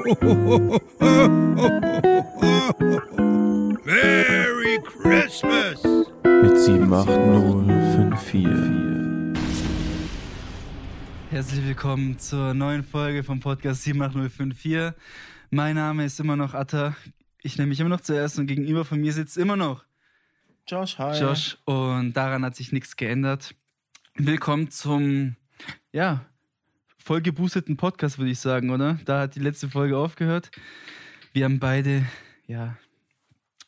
Merry Christmas! Mit 78054. Herzlich willkommen zur neuen Folge vom Podcast 78054. Mein Name ist immer noch Atta. Ich nehme mich immer noch zuerst und gegenüber von mir sitzt immer noch Josh, hi. Josh und daran hat sich nichts geändert. Willkommen zum, ja, voll geboosteten Podcast, würde ich sagen, oder? Da hat die letzte Folge aufgehört. Wir haben beide, ja,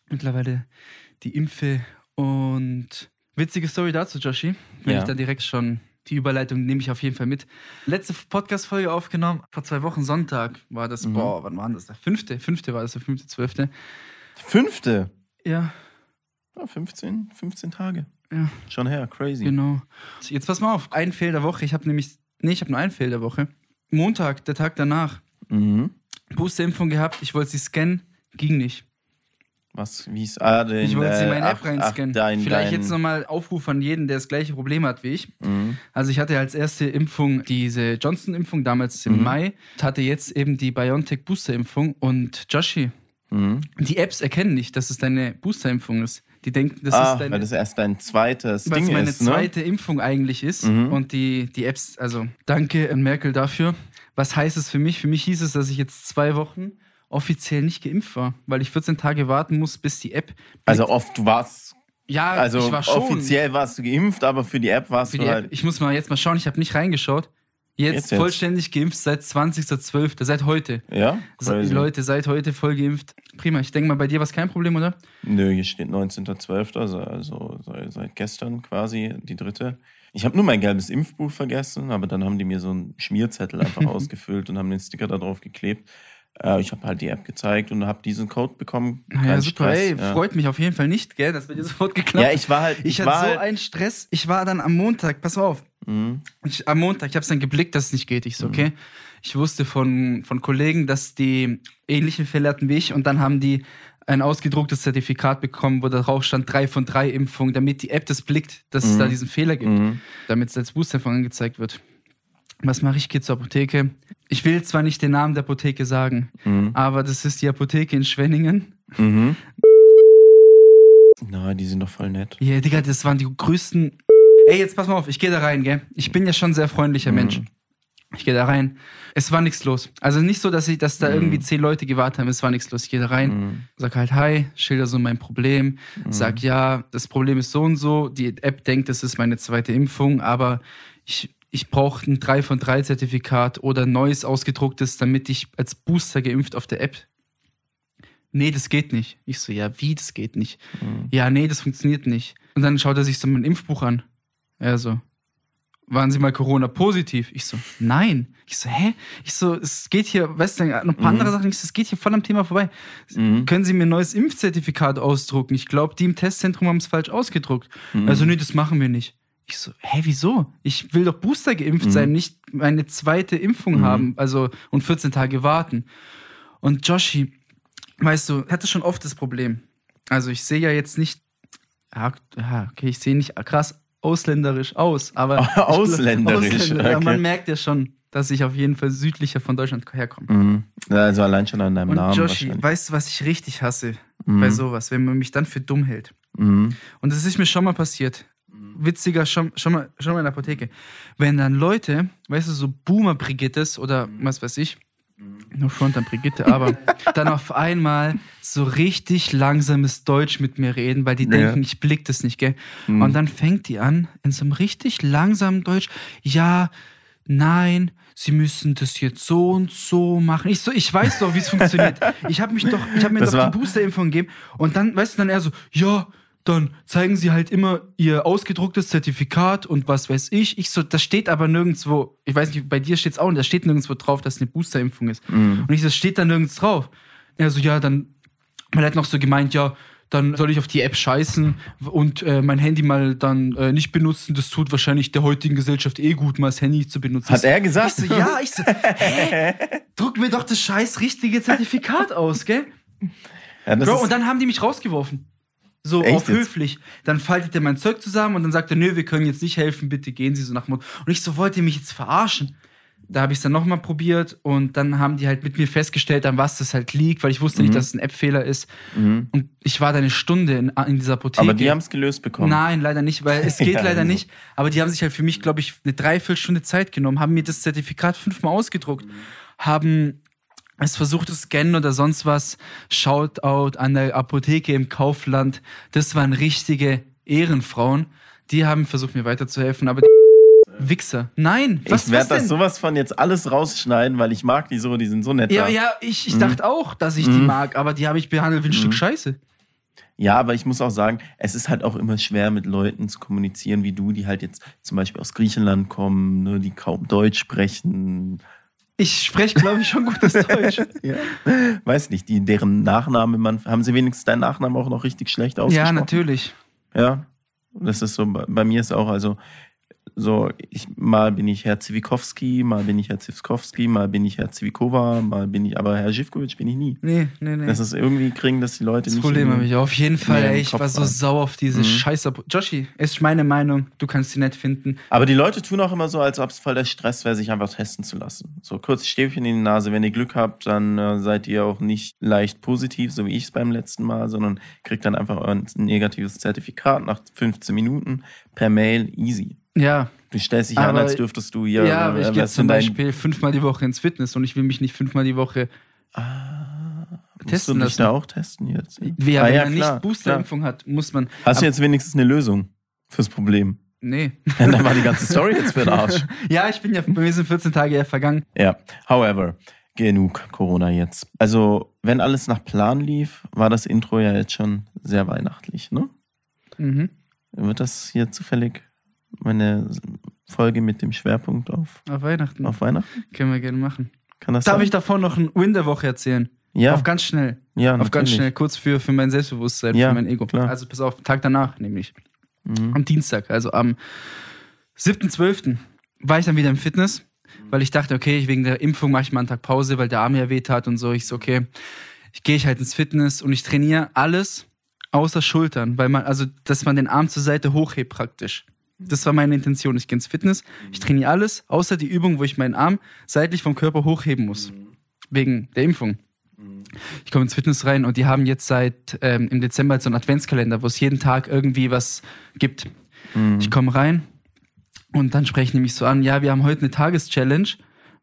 mittlerweile die Impfe und witzige Story dazu, Joshi. Wenn Ja. ich da direkt schon die Überleitung nehme ich auf jeden Fall mit. Letzte Podcast-Folge aufgenommen, vor zwei Wochen Sonntag war das, Mhm. boah, wann war das? Der fünfte, fünfte war das, der fünfte, zwölfte. Fünfte. Ja, Ja, 15, 15 Tage. ja. Schon her, crazy. Genau. Jetzt pass mal auf, ein Fehl der Woche. Ich habe nämlich, nee, ich habe nur ein Fehl der Woche. Montag, der Tag danach, Mhm. Boosterimpfung gehabt. Ich wollte sie scannen, ging nicht. Was, wie ist, ah, den, Ich wollte sie in äh, meine App ach, reinscannen. ach, dein, Vielleicht dein, jetzt nochmal Aufruf an jeden, der das gleiche Problem hat wie ich. Mhm. Also ich hatte als erste Impfung diese Johnson-Impfung damals im Mhm. Mai, hatte jetzt eben die BioNTech-Booster-Impfung und Joshi, Mhm. die Apps erkennen nicht, dass es deine Booster-Impfung ist. Die denken, das ah, ist deine weil das erst dein zweites Ding meine ist, ne? zweite Impfung eigentlich ist. Mhm. Und die, die Apps, also danke an Merkel dafür. Was heißt es für mich? Für mich hieß es, dass ich jetzt zwei Wochen offiziell nicht geimpft war, weil ich 14 Tage warten muss, bis die App. Also oft du warst, Ja, also ich war schon. offiziell warst du geimpft, aber für die App warst für du halt. App. Ich muss mal jetzt mal schauen, ich habe nicht reingeschaut. Jetzt, Jetzt, jetzt. vollständig geimpft seit 20.12., seit heute. Ja? Crazy. Leute, seit heute voll geimpft. Prima, ich denke mal, bei dir war es kein Problem, oder? Nö, hier steht 19.12., also, also seit, gestern quasi die dritte. Ich habe nur mein gelbes Impfbuch vergessen, aber dann haben die mir so einen Schmierzettel einfach ausgefüllt und haben den Sticker da drauf geklebt. Äh, ich habe halt die App gezeigt und habe diesen Code bekommen. Ja, Kein super, Stress, ey, ja. freut mich auf jeden Fall nicht, gell, dass bei dir sofort geklappt Ja, ich war halt. Ich, war hatte so halt, einen Stress. Ich war dann am Montag, pass auf, Mhm. ich, am Montag, ich habe es dann geblickt, dass es nicht geht. Ich so, okay. Ich wusste von, von Kollegen, dass die ähnliche Fälle hatten wie ich und dann haben die ein ausgedrucktes Zertifikat bekommen, wo da drauf stand 3 von 3 Impfung, damit die App das blickt, dass es Mhm. da diesen Fehler gibt, Mhm. damit es als Boosterimpfung angezeigt wird. Was mache ich? Gehe zur Apotheke. Ich will zwar nicht den Namen der Apotheke sagen, Mhm. aber das ist die Apotheke in Schwenningen. Mhm. Na, die sind doch voll nett. Ja, Digga, das waren die größten. Ey, jetzt pass mal auf, ich gehe da rein, gell? Ich bin ja schon ein sehr freundlicher Mhm. Mensch. Ich gehe da rein. Es war nichts los. Also nicht so, dass ich, dass da Mhm. irgendwie zehn Leute gewartet haben. Es war nichts los. Ich gehe da rein, Mhm. sag halt Hi, schilder so mein Problem, sag ja, das Problem ist so und so. Die App denkt, das ist meine zweite Impfung, aber ich, ich brauche ein 3 von 3 Zertifikat oder ein neues ausgedrucktes, damit ich als Booster geimpft auf der App. Nee, das geht nicht. Ich so, ja, wie, das geht nicht? Mhm. Ja, nee, das funktioniert nicht. Und dann schaut er sich so mein Impfbuch an. Er so, waren Sie mal Corona-positiv? Ich so, nein. Ich so, hä? Ich so, es geht hier, weißt du, noch ein paar Mhm. andere Sachen, ich so, es geht hier voll am Thema vorbei. Mhm. Können Sie mir ein neues Impfzertifikat ausdrucken? Ich glaube, die im Testzentrum haben es falsch ausgedruckt. Mhm. Also, nee, das machen wir nicht. Ich so, hä, wieso? Ich will doch Booster geimpft Mhm. sein, nicht meine zweite Impfung Mhm. haben, also und 14 Tage warten. Und Joshi, weißt du, hatte schon oft das Problem. Also ich sehe ja jetzt nicht, ja, ja, okay, ich sehe nicht krass ausländerisch aus, aber Ausländisch, Ausländer, ja, okay. man merkt ja schon, dass ich auf jeden Fall südlicher von Deutschland herkomme. Mhm. Also allein schon an deinem Und Namen Joshi, weißt du, was ich richtig hasse Mhm. bei sowas, wenn man mich dann für dumm hält? Mhm. Und das ist mir schon mal passiert. Witziger, schon, schon, mal, schon mal in der Apotheke. Wenn dann Leute, weißt du, so Boomer-Brigittes oder was weiß ich, no front an Brigitte, aber dann auf einmal so richtig langsames Deutsch mit mir reden, weil die Ja. denken, ich blick das nicht, gell? Mhm. Und dann fängt die an, in so einem richtig langsamen Deutsch, ja, nein, sie müssen das jetzt so und so machen. Ich so, ich weiß doch, wie es funktioniert. Ich habe mich doch, ich habe mir Das doch war- die Boosterimpfung gegeben und dann, weißt du, dann er so, ja, dann zeigen sie halt immer ihr ausgedrucktes Zertifikat und was weiß ich. Ich so, das steht aber nirgendwo, ich weiß nicht, bei dir steht es auch, und da steht nirgendwo drauf, dass es eine Boosterimpfung ist. Mhm. Und ich so, das steht da nirgends drauf. Er so, ja, dann, man hat noch so gemeint, ja, dann soll ich auf die App scheißen und äh, mein Handy mal dann äh, nicht benutzen. Das tut wahrscheinlich der heutigen Gesellschaft eh gut, mal das Handy zu benutzen. Hat er gesagt? Ich so, ja, ich so, hä? Druck mir doch das scheiß richtige Zertifikat aus, gell? Ja, Bro, und dann haben die mich rausgeworfen. So Echt auf jetzt? höflich. Dann faltet er mein Zeug zusammen und dann sagt er, nö, wir können jetzt nicht helfen, bitte gehen Sie so nach Motto. Und ich so, wollt ihr mich jetzt verarschen? Da habe ich es dann nochmal probiert und dann haben die halt mit mir festgestellt, an was das halt liegt, weil ich wusste Mhm. nicht, dass es ein App-Fehler ist. Mhm. Und ich war da eine Stunde in, in dieser Apotheke. Aber die haben es gelöst bekommen. Nein, leider nicht, weil es geht Ja, leider also. nicht. Aber die haben sich halt für mich, glaube ich, eine Dreiviertelstunde Zeit genommen, haben mir das Zertifikat fünfmal ausgedruckt, haben es versucht zu scannen oder sonst was. Shoutout an der Apotheke im Kaufland. Das waren richtige Ehrenfrauen. Die haben versucht, mir weiterzuhelfen, aber die Wichser. Nein, was, ich werde das denn? sowas von jetzt alles rausschneiden, weil ich mag die so, die sind so nett. ja, da. ja, ich, ich Mhm. dachte auch, dass ich die Mhm. mag, aber die habe ich behandelt wie ein Mhm. Stück Scheiße. Ja, aber ich muss auch sagen, es ist halt auch immer schwer, mit Leuten zu kommunizieren, wie du, die halt jetzt zum Beispiel aus Griechenland kommen, ne, die kaum Deutsch sprechen. Ich spreche, glaube ich, schon gutes Deutsch. Ja. Weiß nicht, die, deren Nachname man. Haben sie wenigstens deinen Nachnamen auch noch richtig schlecht ausgesprochen? ja, natürlich. Ja. Das ist so, bei bei mir ist auch, also, so, ich, mal bin ich Herr Zwickowski, mal bin ich Herr Zivskowski, mal bin ich Herr Zwickova, mal bin ich, aber Herr Živkovic bin ich nie. Nee, nee, nee. Das ist irgendwie, kriegen das die Leute Das nicht. Problem hin. habe ich auf jeden Fall. Ey, ich war so sauer auf diese Mhm. Scheiße. Joshi, ist meine Meinung. Du kannst sie nett finden. Aber die Leute tun auch immer so, als ob es voll der Stress wäre, sich einfach testen zu lassen. So kurz Stäbchen in die Nase. Wenn ihr Glück habt, dann äh, seid ihr auch nicht leicht positiv, so wie ich es beim letzten Mal, sondern kriegt dann einfach ein negatives Zertifikat nach 15 Minuten per Mail. Easy. Ja, Du stellst dich an, Aber- als dürftest du hier. ja, aber äh, ich gehe zum Beispiel fünfmal die Woche ins Fitness und ich will mich nicht fünfmal die Woche. Ah, musst Testen du dich lassen. da auch testen jetzt? Wer, Ah, wenn ja, man klar, nicht Boosterimpfung hat, muss man. Hast du Aber- jetzt wenigstens eine Lösung fürs Problem? Nee. Dann war die ganze Story jetzt für den Arsch. ja, ich bin ja, bei mir sind 14 Tage ja vergangen. Ja, however, genug Corona jetzt. Also, wenn alles nach Plan lief, war das Intro ja jetzt schon sehr weihnachtlich, ne? Mhm. Wird das hier zufällig meine Folge mit dem Schwerpunkt auf, Auf Weihnachten. auf Weihnachten? Können wir gerne machen. Kann das Darf sein? ich davor noch ein Win der Woche erzählen? ja, Auf ganz schnell. ja, Auf ganz natürlich. schnell, kurz für, für mein Selbstbewusstsein, Ja, für mein Ego. klar. Also pass auf, Tag danach nämlich. Mhm. Am Dienstag, also am 7.12. war ich dann wieder im Fitness, weil ich dachte, okay, ich- wegen der Impfung mache ich mal einen Tag Pause, weil der Arm ja weh tat und so. Ich so, okay, ich gehe ich halt ins Fitness und ich trainiere alles außer Schultern, weil man, also, dass man den Arm zur Seite hochhebt praktisch. Das war meine Intention. Ich gehe ins Fitness, ich trainiere alles, außer die Übung, wo ich meinen Arm seitlich vom Körper hochheben muss. Wegen der Impfung. Ich komme ins Fitness rein und die haben jetzt seit ähm, im Dezember so einen Adventskalender, wo es jeden Tag irgendwie was gibt. Mhm. Ich komme rein und dann sprechen die mich so an, ja, wir haben heute eine Tageschallenge.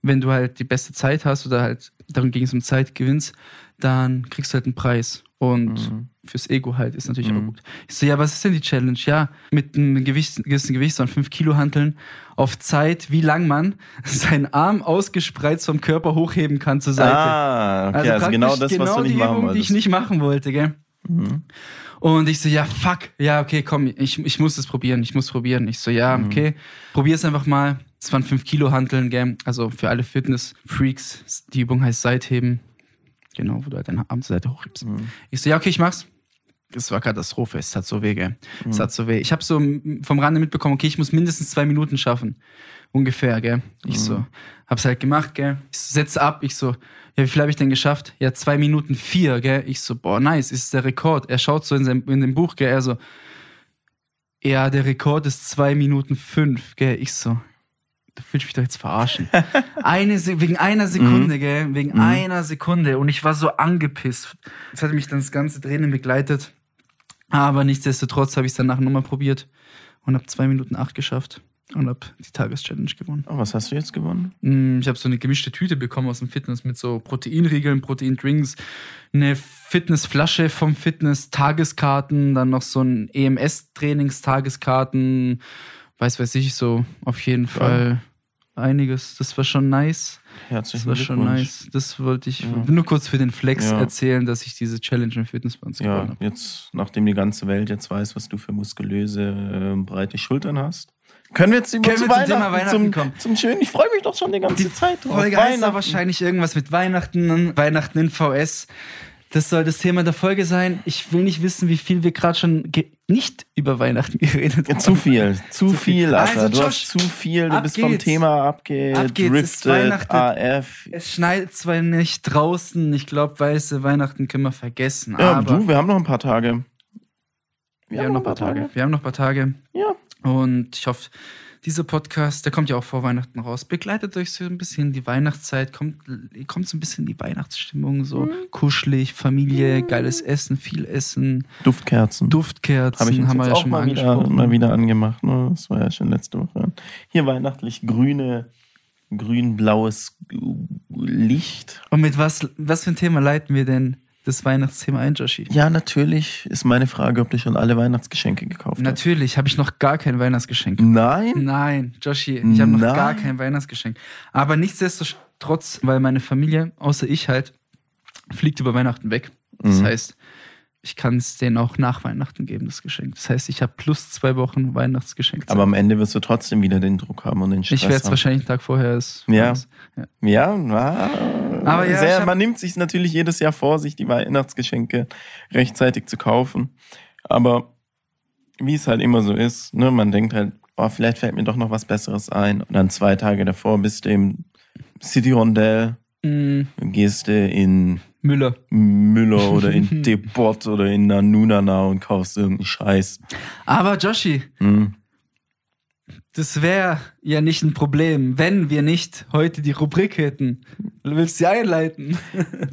Wenn du halt die beste Zeit hast oder halt darum ging es um Zeit gewinnst, dann kriegst du halt einen Preis. Und Mhm. fürs Ego halt ist natürlich auch Mhm. gut. Ich so, ja, was ist denn die Challenge? Ja, mit einem Gewicht, gewissen Gewicht, so an 5 Kilo Hanteln, auf Zeit, wie lang man seinen Arm ausgespreizt vom Körper hochheben kann zur Seite. Ah, okay, also, genau praktisch das, was du nicht die machen Übung, die wolltest. ich nicht machen wollte, gell? Mhm. Und ich so, ja, fuck, ja, okay, komm, ich, ich muss es probieren, ich muss probieren. Ich so, ja, okay, probier's einfach mal. Es waren 5 Kilo Hanteln, gell? Also für alle Fitness-Freaks, die Übung heißt Seitheben. Genau, wo du halt deine Arm zur Seite hochhebst. Mhm. Ich so, ja, okay, ich mach's. Das war Katastrophe, es hat so weh, gell? Es Mhm. hat so weh. Ich habe so vom Rande mitbekommen, okay, ich muss mindestens zwei Minuten schaffen. Ungefähr, gell? Ich Mhm. so, hab's halt gemacht, gell? Ich setze ab, ich so, ja, wie viel habe ich denn geschafft? Ja, zwei Minuten vier, gell? Ich so, boah, nice, ist der Rekord. Er schaut so in, seinem, in dem Buch, gell? Er so, ja, der Rekord ist zwei Minuten fünf, gell? Ich so, du willst mich doch jetzt verarschen. Eine, wegen einer Sekunde, gell? Wegen Mhm. einer Sekunde. Und ich war so angepisst. Das hat mich dann das ganze Training begleitet. Aber nichtsdestotrotz habe ich es dann nachher nochmal probiert und habe zwei Minuten acht geschafft und habe die Tageschallenge gewonnen. Oh, was hast du jetzt gewonnen? Mm, Ich habe so eine gemischte Tüte bekommen aus dem Fitness mit so Proteinriegeln, Proteindrinks, eine Fitnessflasche vom Fitness, Tageskarten, dann noch so ein EMS-Trainings-Tageskarten, weiß weiß ich, so auf jeden Fall einiges. Das war schon nice. Das Herzlichen war schon nice. Das wollte ich Ja. nur kurz für den Flex Ja. erzählen, dass ich diese Challenge im Fitness bei uns gewonnen Ja, habe. jetzt, nachdem die ganze Welt jetzt weiß, was du für muskulöse, äh, breite Schultern hast, können wir jetzt über Können zu zum Thema Weihnachten, Weihnachten zum, kommen? zum Schönen. Ich freue mich doch schon die ganze Zeit drauf. Folge heißt da Weihnachten. wahrscheinlich irgendwas mit Weihnachten, Weihnachten in VS. Das soll das Thema der Folge sein. Ich will nicht wissen, wie viel wir gerade schon nicht über Weihnachten geredet Ja, zu viel, zu viel, Alter. Also, du Josh, hast zu viel, du bist vom geht's. Thema es ist abgedriftet, Weihnachten. AF. Es schneit zwar nicht draußen, ich glaube, weiße Weihnachten können wir vergessen, Ja, aber du, wir haben noch ein paar Tage. wir haben noch ein paar Tage. Wir haben noch ein paar Tage Ja. und ich hoffe, dieser Podcast, der kommt ja auch vor Weihnachten raus, begleitet euch so ein bisschen in die Weihnachtszeit, kommt, kommt so ein bisschen in die Weihnachtsstimmung, so Mhm. kuschelig, Familie, geiles Essen, viel Essen, Duftkerzen. Duftkerzen, Habe ich haben wir ja auch schon mal wieder, mal wieder angemacht. Ne? Das war ja schon letzte Woche. Hier weihnachtlich grüne, grün-blaues Licht. Und mit was, was für ein Thema leiten wir denn das Weihnachtsthema ein, Joshi? Ja, natürlich ist meine Frage, ob du schon alle Weihnachtsgeschenke gekauft hast. Natürlich habe ich noch gar kein Weihnachtsgeschenk. Nein? Nein, Joshi, ich habe noch Nein. gar kein Weihnachtsgeschenk. Aber nichtsdestotrotz, weil meine Familie, außer ich halt, fliegt über Weihnachten weg. Das Mhm. heißt, ich kann es denen auch nach Weihnachten geben, das Geschenk. Das heißt, ich habe plus zwei Wochen Weihnachtsgeschenk. Aber am Ende wirst du trotzdem wieder den Druck haben und den Stress ich werde es wahrscheinlich einen Tag vorher. Ist, Ja. ja. Ja, na, Aber ja, sehr, hab- man nimmt sich natürlich jedes Jahr vor, sich die Weihnachtsgeschenke rechtzeitig zu kaufen. Aber wie es halt immer so ist, ne, man denkt halt, boah, vielleicht fällt mir doch noch was Besseres ein. Und dann zwei Tage davor bist du im City Rondell, Mm, gehst du in Müller. Müller oder in Depot oder in Nanunana und kaufst irgendeinen Scheiß. Aber Joshi, Hm. Das wäre ja nicht ein Problem, wenn wir nicht heute die Rubrik hätten. Du willst sie einleiten?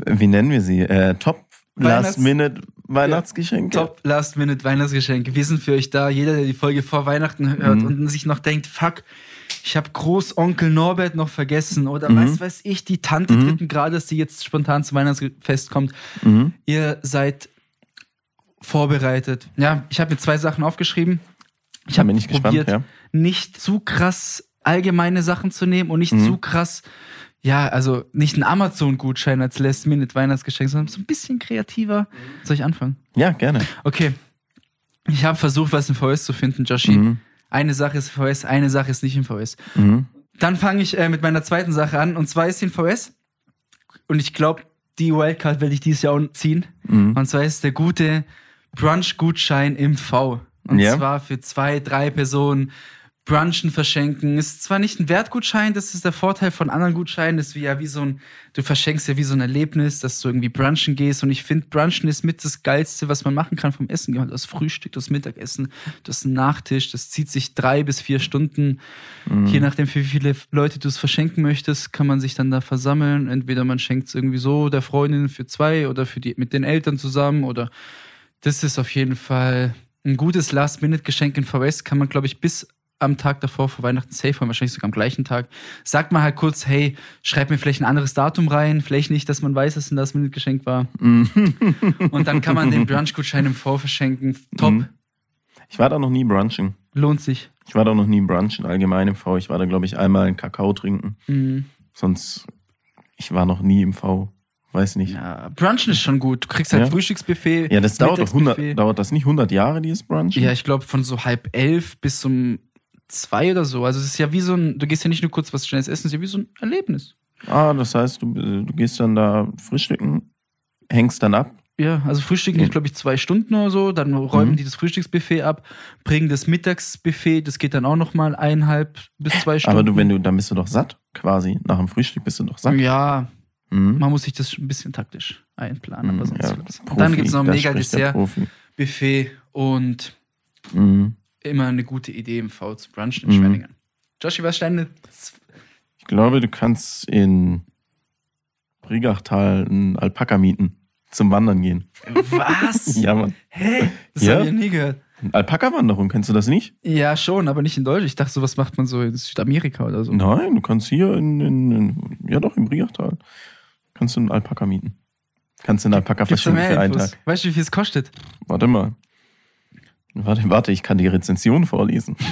Wie nennen wir sie? Äh, Top Weihnachts- Last Minute Weihnachtsgeschenke? Top Last Minute Weihnachtsgeschenke. Wir sind für euch da. Jeder, der die Folge vor Weihnachten hört Mhm. und sich noch denkt, fuck, ich habe Großonkel Norbert noch vergessen oder Mhm. was weiß ich, die Tante Mhm. dritten Grades, die jetzt spontan zum Weihnachtsfest kommt. Mhm. Ihr seid vorbereitet. Ja, ich habe mir zwei Sachen aufgeschrieben. Ich habe bin ich gespannt, probiert, ja. nicht zu krass allgemeine Sachen zu nehmen und nicht Mhm. zu krass, ja, also nicht einen Amazon-Gutschein als Last-Minute-Weihnachtsgeschenk, sondern so ein bisschen kreativer. Soll ich anfangen? Ja, gerne. Okay. Ich habe versucht, was im VS zu finden, Joshi. Mhm. Eine Sache ist VS, eine Sache ist nicht im VS. Mhm. Dann fange ich äh, mit meiner zweiten Sache an. Und zwar ist sie in VS. Und ich glaube, die Wildcard werde ich dieses Jahr auch ziehen. Mhm. Und zwar ist der gute Brunch-Gutschein im V. Und Ja. zwar für zwei, drei Personen Brunchen verschenken. Ist zwar nicht ein Wertgutschein, das ist der Vorteil von anderen Gutscheinen. Das ist wie, ja wie so ein, du verschenkst ja wie so ein Erlebnis, dass du irgendwie brunchen gehst. Und ich finde, Brunchen ist mit das Geilste, was man machen kann vom Essen. Das Frühstück, das Mittagessen, das Nachtisch, das zieht sich drei bis vier Stunden. Mhm. Je nachdem, für wie viele Leute du es verschenken möchtest, kann man sich dann da versammeln. Entweder man schenkt es irgendwie so der Freundin für zwei oder für die, mit den Eltern zusammen oder das ist auf jeden Fall ein gutes Last-Minute-Geschenk in VS. Kann man, glaube ich, bis am Tag davor vor Weihnachten safe holen, wahrscheinlich sogar am gleichen Tag. Sagt mal halt kurz, hey, schreib mir vielleicht ein anderes Datum rein, vielleicht nicht, dass man weiß, dass es ein Last-Minute-Geschenk war. Mhm. Und dann kann man den Brunch-Gutschein im V verschenken. Top, Mhm. Ich war da noch nie brunchen. lohnt sich. Ich war da noch nie brunchen allgemein im V. Ich war da, glaube ich, einmal einen Kakao trinken. Mhm. Sonst, ich war noch nie im V. Weiß nicht. Ja, Brunchen ist schon gut. Du kriegst halt Ja. Frühstücksbuffet. Ja, das dauert doch 100, Mittagsbuffet. dauert das nicht 100 Jahre, dieses Brunchen? Ja, ich glaube von so halb elf bis um zwei oder so. Also es ist ja wie so ein, du gehst ja nicht nur kurz was Schnelles essen, es ist ja wie so ein Erlebnis. Ah, das heißt, du, du gehst dann da frühstücken, hängst dann ab. Ja, also Frühstücken geht, glaube ich, zwei Stunden oder so. Dann räumen Mhm. die das Frühstücksbuffet ab, bringen das Mittagsbuffet, das geht dann auch nochmal eineinhalb bis zwei Stunden. Aber du, wenn du, dann bist du doch satt, quasi. Nach dem Frühstück bist du doch satt. Ja, Mhm. man muss sich das ein bisschen taktisch einplanen. Aber Mhm, sonst ja. Profi, dann gibt es noch ein mega Dessert-Buffet Profi. und Mhm. immer eine gute Idee im V zu brunchen in Mhm. Schwenningen. Joshi, was deine Ich glaube, du kannst in Brigachtal einen Alpaka mieten. Zum Wandern gehen. Was? Ja, Mann. Hä? Das Ja? habe ich nie gehört. Alpaka-Wanderung, kennst du das nicht? Ja, schon, aber nicht in Deutschland. Ich dachte, sowas macht man so in Südamerika oder so. Nein, du kannst hier in, in, in ja doch, im Brigachtal, kannst du einen Alpaka mieten. Kannst du einen Alpaka verschenken für einen? Tag. Weißt du, wie viel es kostet? Warte mal. Warte, warte, ich kann die Rezension vorlesen.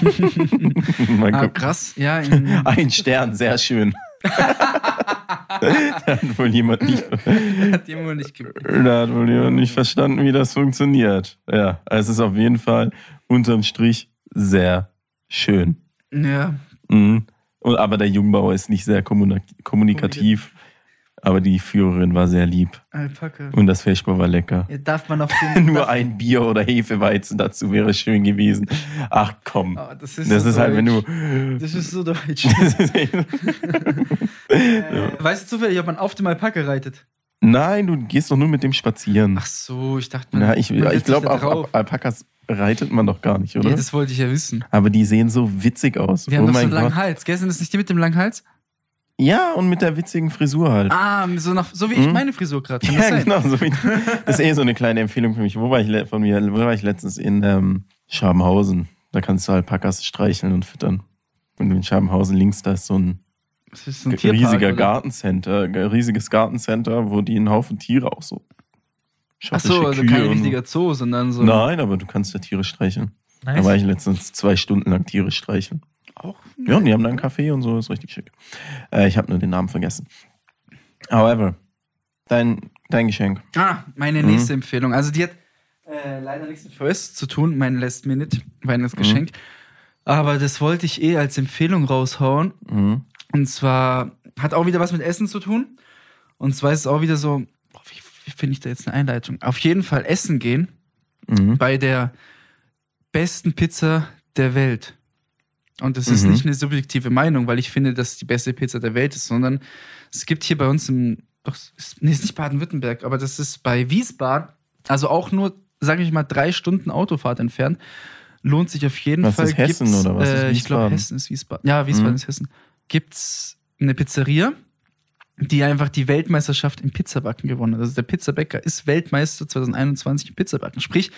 Ah, krass. Ja, in, Ein Stern, sehr schön. da hat wohl jemand nicht, hat jemand nicht da hat wohl jemand nicht verstanden, wie das funktioniert. Ja, es ist auf jeden Fall unterm Strich sehr schön. Ja, Mhm. Und, aber der Jungbauer ist nicht sehr kommunik kommunikativ. Aber die Führerin war sehr lieb. Alpaka. Und das Feschbar war lecker. Ja, darf man auf den. Nur ein Bier oder Hefeweizen dazu wäre schön gewesen. Ach komm. Oh, das ist, Das so ist halt, wenn du. Das ist so deutsch. weißt du zufällig, ob man auf dem Alpaka reitet? Nein, du gehst doch nur mit dem spazieren. Ach so, ich dachte, man. Na, ich ich glaube. Al- Alpakas reitet man doch gar nicht, oder? Ja, das wollte ich ja wissen. Aber die sehen so witzig aus. Die haben oh doch so einen langen Gott. Hals. Gell, sind das nicht die mit dem langen Hals? Ja, und mit der witzigen Frisur halt. Ah, so, nach, so wie ich Mhm. meine Frisur gerade. ja, genau. So wie, das ist eh so eine kleine Empfehlung für mich. Wo war ich von mir? Wo war ich letztens in ähm, Schrabenhausen? Da kannst du Alpakas streicheln und füttern. Und in Schrabenhausen links, da ist so ein ist ein Tierpark, riesiger oder? Gartencenter, riesiges Gartencenter, wo die einen Haufen Tiere auch so. Ach so, schottische also Kühe kein richtiger Zoo, sondern so. Nein, aber du kannst ja Tiere streicheln. Da war ich letztens zwei Stunden lang Tiere streicheln. Auch? Ja, und die haben da einen Kaffee und so, ist richtig schick. Äh, ich habe nur den Namen vergessen. However, dein, dein Geschenk. Ah, meine Mhm. nächste Empfehlung. Also die hat äh, leider nichts mit VS zu tun, mein Last Minute Weihnachtsgeschenk. Mhm. Aber das wollte ich eh als Empfehlung raushauen. Mhm. Und zwar hat auch wieder was mit Essen zu tun. Und zwar ist es auch wieder so, boah, wie, wie finde ich da jetzt eine Einleitung? Auf jeden Fall essen gehen Mhm. bei der besten Pizza der Welt. Und das ist Mhm. nicht eine subjektive Meinung, weil ich finde, dass es die beste Pizza der Welt ist, sondern es gibt hier bei uns im, doch, es ist, nee, es ist nicht Baden-Württemberg, aber das ist bei Wiesbaden, also auch nur, sage ich mal, drei Stunden Autofahrt entfernt, lohnt sich auf jeden Was Fall. ist Hessen Gibt's, oder was ist Äh, ich glaube, Wiesbaden? Hessen ist Wiesbaden. Ja, Wiesbaden Mhm. ist Hessen. Gibt's eine Pizzeria, die einfach die Weltmeisterschaft im Pizzabacken gewonnen hat. Also der Pizzabäcker ist Weltmeister 2021 im Pizzabacken. Sprich,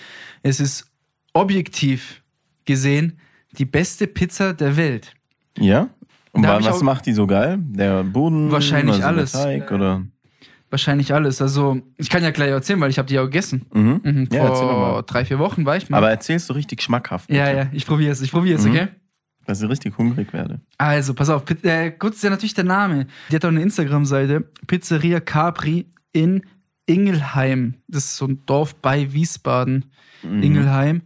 es ist objektiv gesehen die beste Pizza der Welt. Ja? Und Da wa- hab ich was macht die so geil? Der Boden? Wahrscheinlich also alles. Der Teig oder? Wahrscheinlich alles. Also, ich kann ja gleich erzählen, weil ich habe die ja gegessen. Mhm. Mhm, Ja, vor mal. drei, vier Wochen war ich mal. Aber erzählst du richtig schmackhaft. ja, bitte, ja, ich probiere es. Ich probiere es, Mhm. okay? Dass ich richtig hungrig werde. Also, pass auf. Äh, kurz ist ja natürlich der Name. Die hat auch eine Instagram-Seite. Pizzeria Capri in Ingelheim. Das ist so ein Dorf bei Wiesbaden. Mhm. Ingelheim.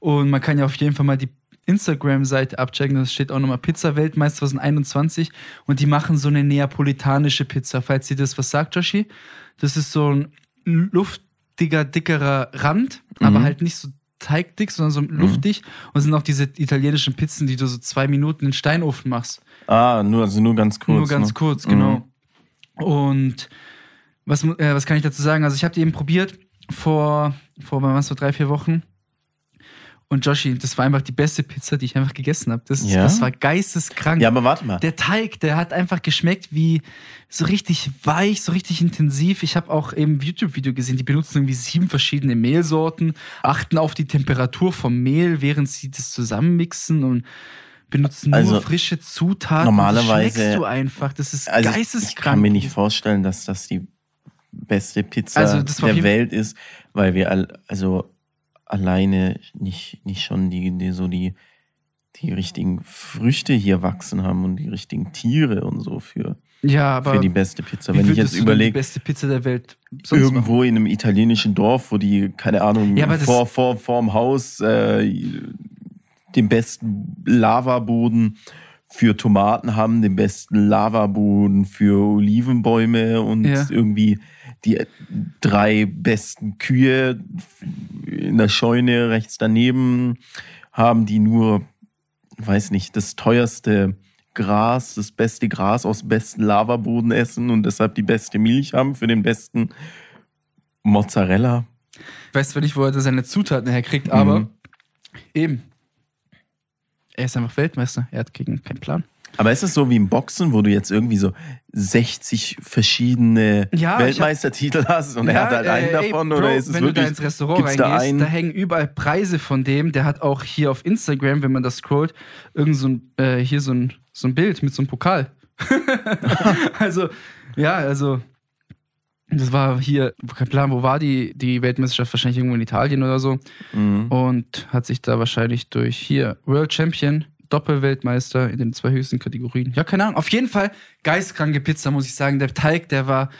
Und man kann ja auf jeden Fall mal die Instagram-Seite abchecken. Da steht auch nochmal Pizza-Weltmeister 2021. Und die machen so eine neapolitanische Pizza. Falls dir das was sagt, Joshi. Das ist so ein luftiger, dickerer Rand, aber Mhm. halt nicht so teigdick, sondern so luftig. Und es sind auch diese italienischen Pizzen, die du so zwei Minuten in den Steinofen machst. Ah, nur, also nur ganz kurz. Nur ganz ne? kurz, Mhm. genau. Und was, äh, was kann ich dazu sagen? Also ich habe die eben probiert vor, vor was, vor drei, vier Wochen. Und Joshi, das war einfach die beste Pizza, die ich einfach gegessen habe. Das, Ja? das war geisteskrank. Ja, aber warte mal. Der Teig, der hat einfach geschmeckt wie so richtig weich, so richtig intensiv. Ich habe auch eben ein YouTube-Video gesehen, die benutzen irgendwie sieben verschiedene Mehlsorten, achten auf die Temperatur vom Mehl, während sie das zusammenmixen und benutzen nur Also, frische Zutaten. normalerweise- das schmeckst du einfach. Das ist Also ich geisteskrank. kann mir nicht vorstellen, dass das die beste Pizza Also der Welt ist, weil wir all, also alleine nicht, nicht schon die, die so die, die richtigen Früchte hier wachsen haben und die richtigen Tiere und so für, ja, aber für die beste Pizza. Wenn ich jetzt überlege, die beste Pizza der Welt sonst machen? irgendwo in einem italienischen Dorf, wo die, keine Ahnung, Ja, vor, vor, vorm Haus äh, den besten Lavaboden für Tomaten haben, den besten Lavaboden für Olivenbäume und Ja. irgendwie die drei besten Kühe in der Scheune rechts daneben haben, die nur, weiß nicht, das teuerste Gras, das beste Gras aus besten Lavaboden essen und deshalb die beste Milch haben für den besten Mozzarella. Ich weiß zwar nicht, wo er seine Zutaten herkriegt, aber Mhm. eben. Er ist einfach Weltmeister. Er hat gegen keinen Plan. Aber ist es so wie im Boxen, wo du jetzt irgendwie so 60 verschiedene Ja, Weltmeistertitel hast und er hat halt einen äh, ey, davon? Bro, oder ist es wenn wirklich, du da ins Restaurant da reingehst, da, einen? hängen überall Preise von dem. Der hat auch hier auf Instagram, wenn man das scrollt, irgend so ein, äh, hier so ein, so ein Bild mit so einem Pokal. also, ja, also, das war hier, kein Plan, wo war die, die Weltmeisterschaft? Wahrscheinlich irgendwo in Italien oder so. Mhm. Und hat sich da wahrscheinlich durch hier World Champion, Doppelweltmeister in den zwei höchsten Kategorien. Ja, keine Ahnung. Auf jeden Fall geistkranke Pizza, muss ich sagen. Der Teig, der war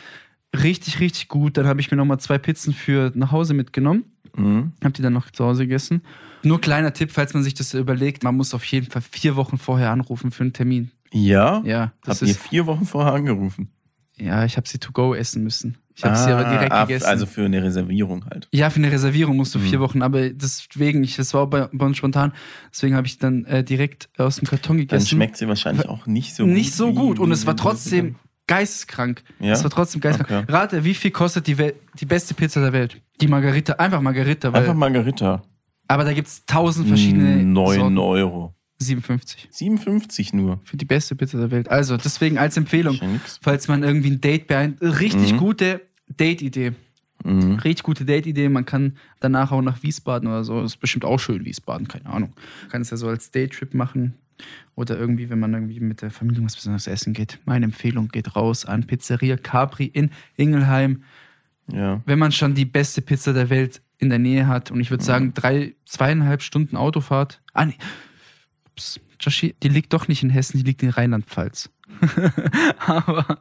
richtig, richtig gut. Dann habe ich mir nochmal zwei Pizzen für nach Hause mitgenommen. Mhm. Hab die dann noch zu Hause gegessen. Nur kleiner Tipp, falls man sich das überlegt, man muss auf jeden Fall vier Wochen vorher anrufen für einen Termin. Ja? Ja, das Habt ihr ist. vier Wochen vorher angerufen? Ja, ich habe sie to go essen müssen. Ich habe sie aber direkt ah, gegessen. Also für eine Reservierung halt. Ja, für eine Reservierung musst du vier Mhm. Wochen, aber deswegen, ich, das war bei, bei uns spontan, deswegen habe ich dann äh, direkt aus dem Karton Dann gegessen. schmeckt sie wahrscheinlich auch nicht so gut. nicht so gut und es war trotzdem geisteskrank. Ja? Es war trotzdem geisteskrank. Okay. Rate, wie viel kostet die, Wel die beste Pizza der Welt? Die Margarita, einfach Margarita, weil Einfach Margarita. Aber da gibt es tausend verschiedene 9 Sorten. Euro. 57. 57 nur. Für die beste Pizza der Welt. Also, deswegen als Empfehlung, falls man irgendwie ein Date beeint. Richtig Mhm. gute Date-Idee. Mhm. Richtig gute Date-Idee. Man kann danach auch nach Wiesbaden oder so. Ist bestimmt auch schön, Wiesbaden, keine Ahnung. Man kann es ja so als Date-Trip machen. Oder irgendwie, wenn man irgendwie mit der Familie was Besonderes essen geht. Meine Empfehlung geht raus an Pizzeria Capri in Ingelheim. Ja. Wenn man schon die beste Pizza der Welt in der Nähe hat und ich würde sagen, drei, zweieinhalb Stunden Autofahrt. Ah, nee. Ups, Joshi, die liegt doch nicht in Hessen, die liegt in Rheinland-Pfalz. Aber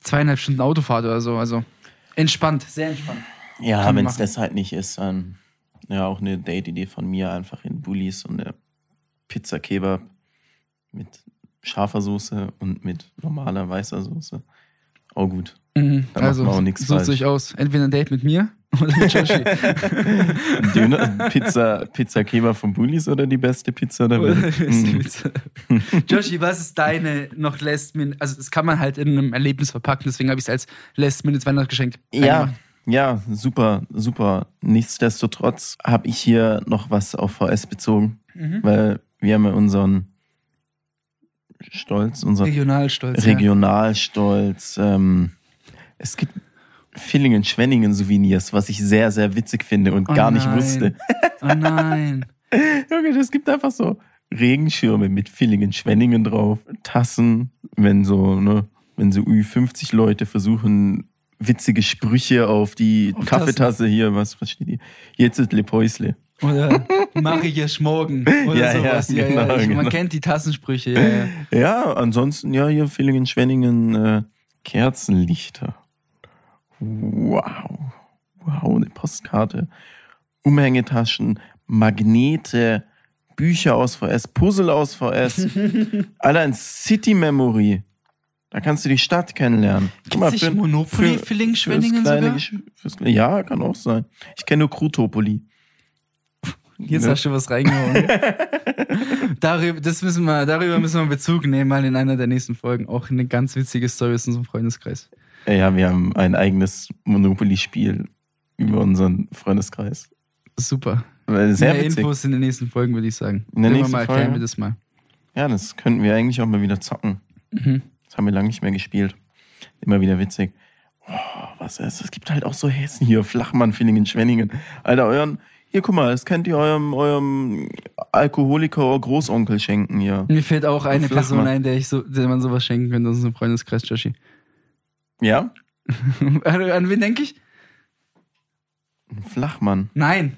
zweieinhalb Stunden Autofahrt oder so. Also entspannt, sehr entspannt. Ja, wenn es das halt nicht ist, dann ja auch eine Date-Idee von mir, einfach in Bullis und eine Pizza Kebab mit scharfer Soße und mit normaler weißer Soße. Auch gut. Mhm. Da also, sucht euch aus. Entweder ein Date mit mir oder mit Joshi. Döner, Pizza, Pizza Kebab von Bullis oder die beste Pizza der Welt? Mhm. Pizza. Joshi, was ist deine noch Last Minute? Also, das kann man halt in einem Erlebnis verpacken, deswegen habe ich es als Last Minute Weihnachtsgeschenk. Ja, ja, super, super. Nichtsdestotrotz habe ich hier noch was auf VS bezogen, Mhm. weil wir haben ja unseren Stolz, unser Regionalstolz. Regionalstolz. Ähm, es gibt Villingen-Schwenningen-Souvenirs, was ich sehr, sehr witzig finde und Oh gar nicht nein. wusste. Ja. Oh nein. Junge, es gibt einfach so Regenschirme mit Villingen-Schwenningen drauf, Tassen, wenn so, ne, wenn so Ü50 Leute versuchen, witzige Sprüche auf die Auf Kaffeetasse hier, was, was steht hier? Jetzt ist Lepäusle. Oder mache ich erst morgen. Oder Ja, ja, sowas. Ja, ja, genau, Ich, man genau. kennt die Tassensprüche. Ja, ja. Ja, ansonsten, ja, hier Villingen-Schwenningen äh, Kerzenlichter. Wow. Wow, eine Postkarte. Umhängetaschen, Magnete, Bücher aus VS, Puzzle aus VS. Alter, ein City Memory. Da kannst du die Stadt kennenlernen. Guck Gibt's nicht Monopoly für- fürs Schwenningen sogar? Fürs, ja, kann auch sein. Ich kenne nur Krutopoli. Jetzt Ne? hast du was reingehauen. darüber, das müssen wir, darüber müssen wir Bezug nehmen, mal in einer der nächsten Folgen. Auch eine ganz witzige Story aus unserem Freundeskreis. Ja, wir haben ein eigenes Monopoly-Spiel über unseren Freundeskreis. Super. Sehr Mehr witzig. Infos in den nächsten Folgen, würde ich sagen. In der nächsten mal Folge? wir das mal. Ja, das könnten wir eigentlich auch mal wieder zocken. Mhm. Das haben wir lange nicht mehr gespielt. Immer wieder witzig. Oh, was ist? Es gibt halt auch so Hessen hier, Flachmann, Villingen, Schwenningen. Alter, euren, hier, guck mal, das könnt ihr eurem, eurem Alkoholiker Großonkel schenken hier. Mir fällt auch eine Flachmann. Person ein, der, ich so, der man sowas schenken könnte aus unserem Freundeskreis, Joshi. Ja? an, wen denke ich? Ein Flachmann. Nein.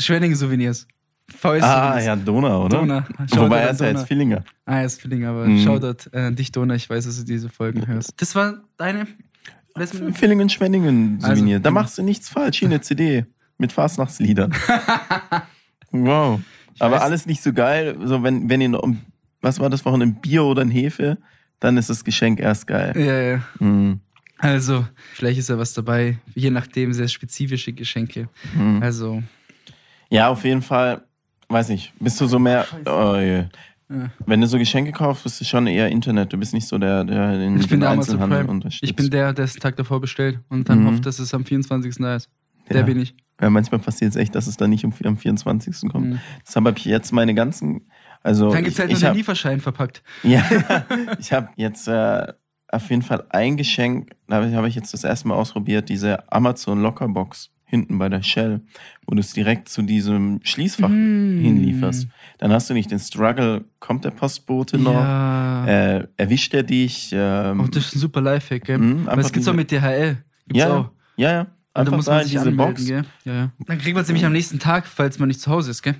Schwenningen-Souvenirs. Ah, ja, Donau, oder? Dona. Shoutout Wobei er ist ja jetzt Villinger. Ah, er ist Filling, aber Mhm. Shoutout äh, dich, Dona. Ich weiß, dass du diese Folgen hörst. Das war deine. Lass mich- Villingen, Schwenningen Souvenir. Also, da machst du nichts falsch. Hier eine CD mit Fastnachtsliedern. wow. Aber weiß- alles nicht so geil. So, wenn, wenn ihr noch, was war das vorhin, ein Bier oder ein Hefe, dann ist das Geschenk erst geil. Ja, ja. Mhm. Also, vielleicht ist ja was dabei. Je nachdem, sehr spezifische Geschenke. Mhm. Also, Ja, auf jeden Fall, weiß nicht, bist du so mehr, oh. Ja. wenn du so Geschenke kaufst, bist du schon eher Internet. Du bist nicht so der, der den, ich bin der Einzelhandel unterstützt. Ich bin der, der es den Tag davor bestellt und dann Mhm. hofft, dass es am 24. da ist. Der Ja. bin ich. Ja, manchmal passiert es echt, dass es dann nicht um, am 24. kommt. Mhm. Deshalb habe ich jetzt meine ganzen, also Dann gibt es halt ich, nur ich den hab, Lieferschein verpackt. Ja, ich habe jetzt äh, auf jeden Fall ein Geschenk, da habe ich, jetzt das erste Mal ausprobiert, diese Amazon Lockerbox hinten bei der Shell, wo du es direkt zu diesem Schließfach Mm. hinlieferst. Dann hast du nicht den Struggle, kommt der Postbote noch, Ja. äh, erwischt er dich? Ähm, oh, das ist ein super Lifehack, gell? Weil einfach es gibt's auch diese- mit DHL. Gibt's ja, auch. ja, ja. Und da Einfach muss man sich diese anmelden, Box. gell? Ja, ja. Dann kriegt man es nämlich am nächsten Tag, falls man nicht zu Hause ist, gell?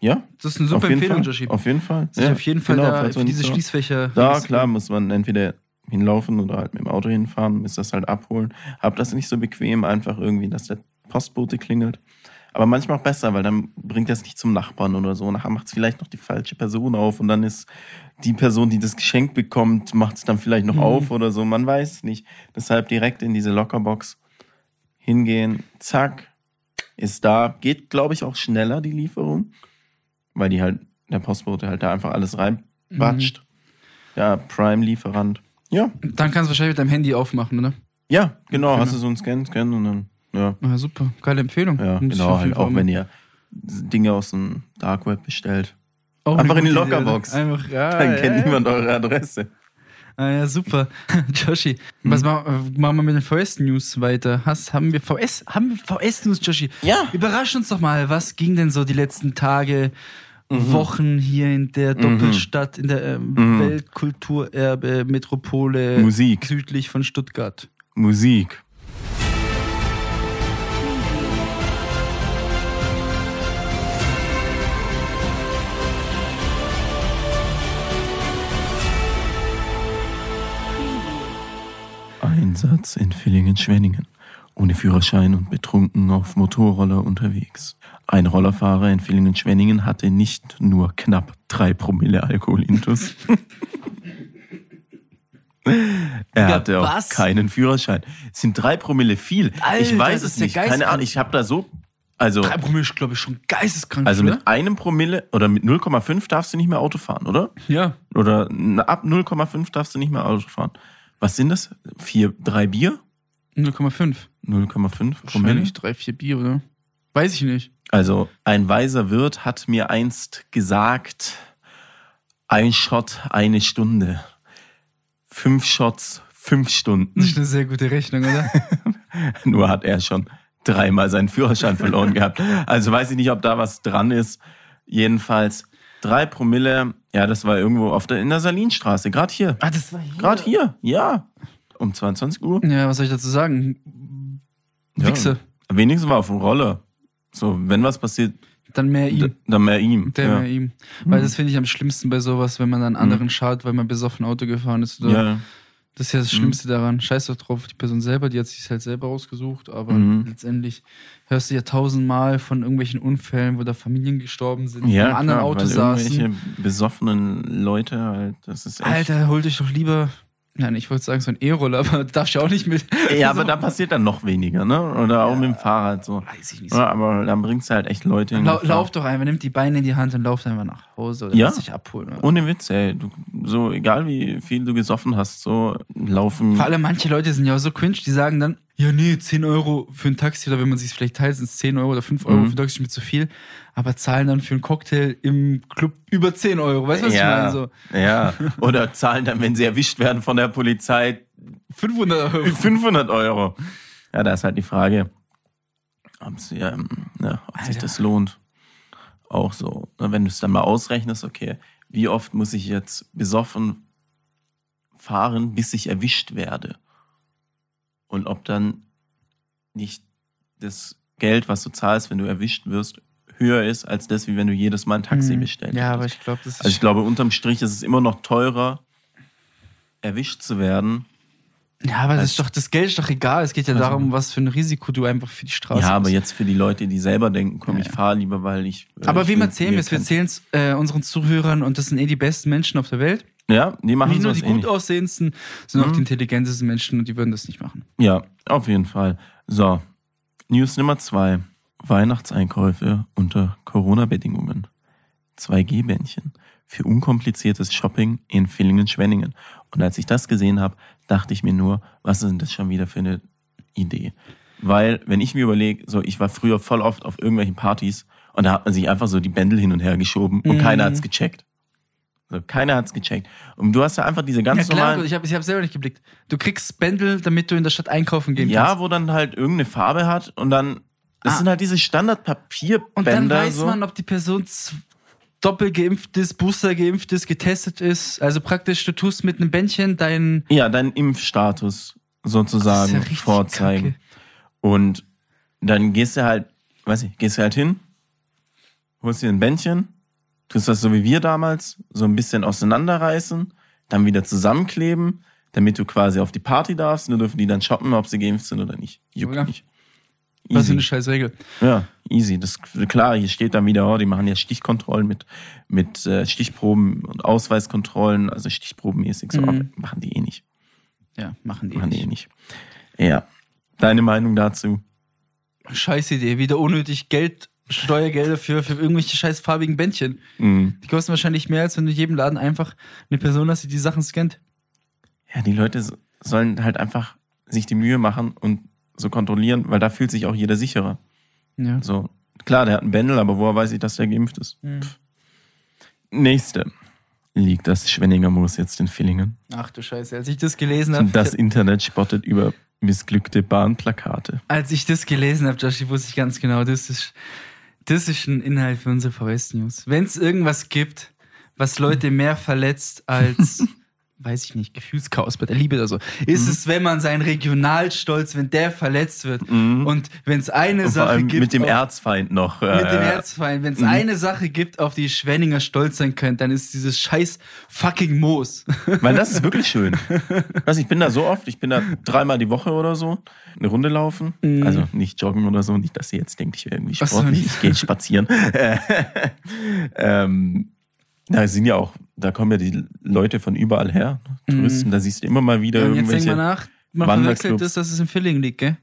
Ja, Das ist eine auf super jeden Empfehlung, Fall. Joshi. Auf jeden Fall. Sich Ja, auf jeden Fall genau, da für diese Schließfächer. Da, klar, muss man entweder hinlaufen oder halt mit dem Auto hinfahren, ist das halt abholen. Hab das nicht so bequem, einfach irgendwie, dass der Postbote klingelt. Aber manchmal auch besser, weil dann bringt es nicht zum Nachbarn oder so. Nachher macht es vielleicht noch die falsche Person auf und dann ist die Person, die das Geschenk bekommt, macht es dann vielleicht noch Mhm. auf oder so. Man weiß es nicht. Deshalb direkt in diese Lockerbox hingehen, zack, ist da. Geht, glaube ich, auch schneller, die Lieferung, weil die halt, der Postbote halt da einfach alles reinbatscht. Ja, Prime-Lieferant. Ja, Dann kannst du wahrscheinlich mit deinem Handy aufmachen, oder? ja, genau. Genau. Hast du so einen Scan, Scan und dann, ja, Ja, super. Geile Empfehlung. ja, ich genau. Halt auch wenn ihr Dinge aus dem Dark Web bestellt. Auch eine Einfach in die gute Idee? Lockerbox. Einfach, ja, Dann ja, kennt ja. niemand eure Adresse. Ah ja, super. Joshi, was Hm. machen, machen wir mit den VS-News weiter? Hast, haben wir VS, haben wir VS-News, Joshi? Ja. Überrasch uns doch mal, was ging denn so die letzten Tage, Wochen hier in der Doppelstadt, in der Mhm. Weltkulturerbe Metropole Musik. südlich von Stuttgart? Musik. Einsatz in Villingen-Schwenningen. Ohne Führerschein und betrunken auf Motorroller unterwegs. Ein Rollerfahrer in Villingen-Schwenningen hatte nicht nur knapp drei Promille Alkoholintus. Er Ja, hatte auch was? keinen Führerschein. Sind drei Promille viel? ich Alter, weiß das es ja nicht. Keine. Ahnung. Ich habe da so. Also, Drei Promille ist, glaube ich, schon geisteskrank. also oder? mit einem Promille oder mit 0,5 darfst du nicht mehr Auto fahren, oder? ja. Oder ab 0,5 darfst du nicht mehr Auto fahren. Was sind das? Vier, drei Bier? 0,5. 0,5 Promille? Wahrscheinlich drei, vier Bier, oder? Weiß ich nicht. Also, ein weiser Wirt hat mir einst gesagt, ein Shot, eine Stunde. Fünf Shots, fünf Stunden. Das ist eine sehr gute Rechnung, oder? Nur hat er schon dreimal seinen Führerschein verloren gehabt. Also weiß ich nicht, ob da was dran ist. Jedenfalls drei Promille, ja, das war irgendwo auf der, in der Salinstraße, gerade hier. ah, das war hier. Gerade hier, ja. Um 22 Uhr. Ja, was soll ich dazu sagen? Ja. Wichse. Wenigstens war auf dem Roller. So, wenn was passiert, Dann mehr ihm. dann mehr ihm. Der ja. mehr ihm. Weil das finde ich am schlimmsten bei sowas, wenn man dann anderen schaut, weil man besoffen Auto gefahren ist. Oder ja. Das ist ja das Schlimmste daran. Scheiß doch drauf, die Person selber, die hat sich halt selber ausgesucht, aber Mhm. letztendlich hörst du ja tausendmal von irgendwelchen Unfällen, wo da Familien gestorben sind, die Ja, im anderen Auto saßen. irgendwelche besoffenen Leute halt, das ist echt. Alter, hol dich doch lieber, ja, ich wollte sagen, so ein E-Roller, aber darfst du auch nicht mit. Ja, aber da passiert dann noch weniger, ne? Oder auch mit dem Fahrrad so. Weiß ich nicht. So. Ja, aber dann bringst du halt echt Leute in Lau Gefahr. lauf doch einfach, nimm die Beine in die Hand und lauf einfach nach Hause oder Ja. lass dich abholen. Oder? Ohne Witz, ey. Du, so, egal wie viel du gesoffen hast, so laufen. Vor allem manche Leute sind ja auch so cringe, die sagen dann, ja nee, 10 Euro für ein Taxi oder wenn man sich vielleicht teilt, sind es 10 Euro oder 5 Euro Mhm. für ein Taxi mit zu viel, aber zahlen dann für einen Cocktail im Club über 10 Euro. Weißt du, was ja, ich meine? So ja. Oder zahlen dann, wenn sie erwischt werden von der Polizei, 500 Euro. 500 Euro. Ja, da ist halt die Frage, ob, sie, ähm, ja, ob sich das lohnt. Auch so, ne, wenn du es dann mal ausrechnest, okay, wie oft muss ich jetzt besoffen fahren, bis ich erwischt werde? Und ob dann nicht das Geld, was du zahlst, wenn du erwischt wirst, höher ist als das, wie wenn du jedes Mal ein Taxi Hm. bestellst. Ja, aber ich glaube, das ist. Also ich glaube, unterm Strich ist es immer noch teurer, erwischt zu werden. ja, aber das, ist doch, das Geld ist doch egal. Es geht ja Also- darum, was für ein Risiko du einfach für die Straße ja, aber hast. jetzt für die Leute, die selber denken, komm, Ja, ich fahre lieber, weil ich. äh, Aber ich wem erzählen wir es? Wir erzählen es äh, unseren Zuhörern und das sind eh die besten Menschen auf der Welt. Ja, die machen Nicht nur die eh gut aussehendsten, sondern auch Mhm. die intelligentesten Menschen und die würden das nicht machen. Ja, auf jeden Fall. So, News Nummer zwei. Weihnachtseinkäufe unter Corona-Bedingungen. 2G-Bändchen für unkompliziertes Shopping in Villingen-Schwenningen. Und als ich das gesehen habe, dachte ich mir nur, was ist denn das schon wieder für eine Idee? Weil, wenn ich mir überlege, so, ich war früher voll oft auf irgendwelchen Partys und da hat man sich einfach so die Bändel hin und her geschoben und Mhm. keiner hat's gecheckt. So, keiner hat's gecheckt. Und du hast ja einfach diese ganz Ja klar, normalen. ich habe ich hab selber nicht geblickt. Du kriegst Bändel, damit du in der Stadt einkaufen gehen Ja, kannst. wo dann halt irgendeine Farbe hat und dann, das Ah. sind halt diese Standardpapierbänder. Und dann weiß so. man, ob die Person doppelt geimpft ist, Booster geimpft ist, getestet ist. Also praktisch, du tust mit einem Bändchen deinen Ja, deinen Impfstatus sozusagen ja vorzeigen. kacke. Und dann gehst du halt, weiß ich, gehst du halt hin, holst dir ein Bändchen, tust das so wie wir damals, so ein bisschen auseinanderreißen, dann wieder zusammenkleben, damit du quasi auf die Party darfst. Nur dürfen die dann shoppen, ob sie geimpft sind oder nicht. Juckt Ja. nicht. Was für Easy. eine scheiß Regel. Ja, easy. Das klar, hier steht dann wieder, oh, die machen ja Stichkontrollen mit, mit äh, Stichproben und Ausweiskontrollen, also stichprobenmäßig so, Mhm. aber machen die eh nicht. Ja, machen die Machen die eh nicht. nicht. Ja. Deine Meinung dazu? Scheiß Idee. Wieder unnötig Geld, Steuergelder für, für irgendwelche scheiß farbigen Bändchen. Mhm. Die kosten wahrscheinlich mehr, als wenn du in jedem Laden einfach eine Person hast, die die Sachen scannt. Ja, die Leute so- sollen halt einfach sich die Mühe machen und so kontrollieren, weil da fühlt sich auch jeder sicherer. Ja. So, Klar, der hat einen Bändel, aber woher weiß ich, dass der geimpft ist? Hm. Pff. Nächste. Liegt das Schwenninger Moos jetzt in Villingen? Ach du Scheiße, als ich das gelesen habe. Das Internet spottet über missglückte Bahnplakate. Als ich das gelesen habe, Joshi, wusste ich ganz genau, das ist, das ist ein Inhalt für unsere VS News. Wenn es irgendwas gibt, was Leute mehr verletzt als, weiß ich nicht, Gefühlschaos bei der Liebe oder so, ist Mhm. es, wenn man seinen Regionalstolz, wenn der verletzt wird. Und wenn es eine Mhm. Und Sache gibt. mit dem auf- Erzfeind noch. mit dem äh, Erzfeind. Wenn es Mhm. eine Sache gibt, auf die Schwenninger stolz sein können, dann ist dieses scheiß fucking Moos. Weil das ist wirklich schön. Also ich bin da so oft, ich bin da dreimal die Woche oder so, eine Runde laufen. Mhm. Also nicht joggen oder so, nicht, dass ihr jetzt denkt, ich wäre irgendwie sportlich, ich gehe spazieren. ähm, da sind ja auch, da kommen ja die Leute von überall her, Touristen, da siehst du immer mal wieder Mhm. Und jetzt denk irgendwelche. mal nach, man verwechselt das, dass es in Villingen liegt, gell?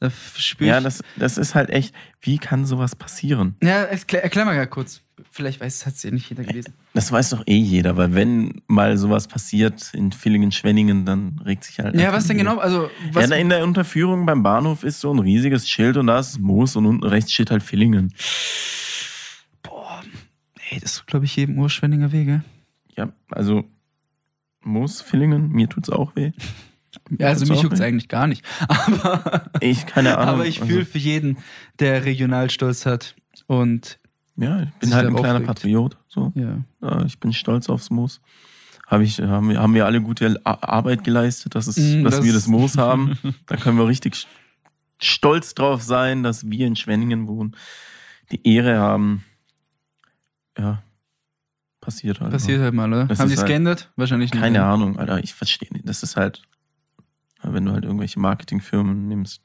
Da ja, das, das ist halt echt, wie kann sowas passieren? Ja, erklär, erklär mal gerade kurz. Vielleicht weiß, hat es ja nicht jeder gelesen. Das weiß doch eh jeder, weil wenn mal sowas passiert in Villingen, Schwenningen, dann regt sich halt. Ja, was denn genau? Also, was, ja, in der Unterführung beim Bahnhof ist so ein riesiges Schild und da ist Moos und unten rechts steht halt Villingen. Ey, das ist, glaube ich, jedem Urschwenninger Wege. Ja, also Moos, Villingen, mir tut's auch weh. Ja, also mich juckt es weh. eigentlich gar nicht. Aber, Ich, keine Ahnung. aber ich also, fühle für jeden, der Regionalstolz hat. Und Ja, ich bin halt ein kleiner. Patriot. So. ja. Ja, ich bin stolz aufs Moos. Hab ich, haben, wir, haben wir alle gute Arbeit geleistet, dass, es, Mm, dass das- wir das Moos haben. Da können wir richtig st- stolz drauf sein, dass wir in Schwenningen wohnen. Die Ehre haben. Ja, passiert halt. Passiert halt mal, oder? Das Haben die es halt- geändert? Wahrscheinlich nicht. Keine oder? Ahnung, Alter, ich verstehe nicht. Das ist halt, wenn du halt irgendwelche Marketingfirmen nimmst.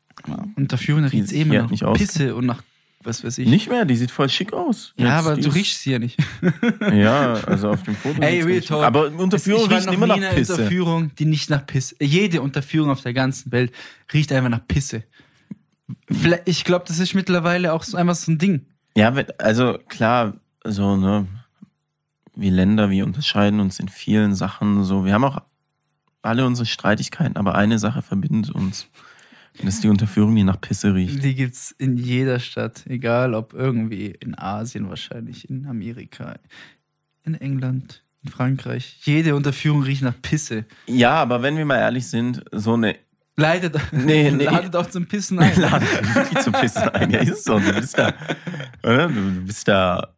Und dafür riecht es eh immer sich nach halt Pisse und nach, was weiß ich. Nicht mehr, die sieht voll schick aus. Ja, Jetzt, aber du riechst sie ja nicht. Ja, also auf dem Foto. Ey, Real Talk. Aber Unterführung riecht immer nach Pisse. Unterführung, die nicht nach Pisse. Jede Unterführung auf der ganzen Welt riecht einfach nach Pisse. Ich glaube, das ist mittlerweile auch so einfach so ein Ding. Ja, also klar, so, ne, wir Länder, wir unterscheiden uns in vielen Sachen so. Wir haben auch alle unsere Streitigkeiten, aber eine Sache verbindet uns. Und das ist die Unterführung, die nach Pisse riecht. Die gibt's in jeder Stadt, egal ob irgendwie in Asien wahrscheinlich, in Amerika, in England, in Frankreich. Jede Unterführung riecht nach Pisse. Ja, aber wenn wir mal ehrlich sind, so eine Leidet, Nee, nee. ladet auch zum Pissen ein. Laden nicht zum Pissen ein. Ja, ist so. Du bist da, oder? du bist da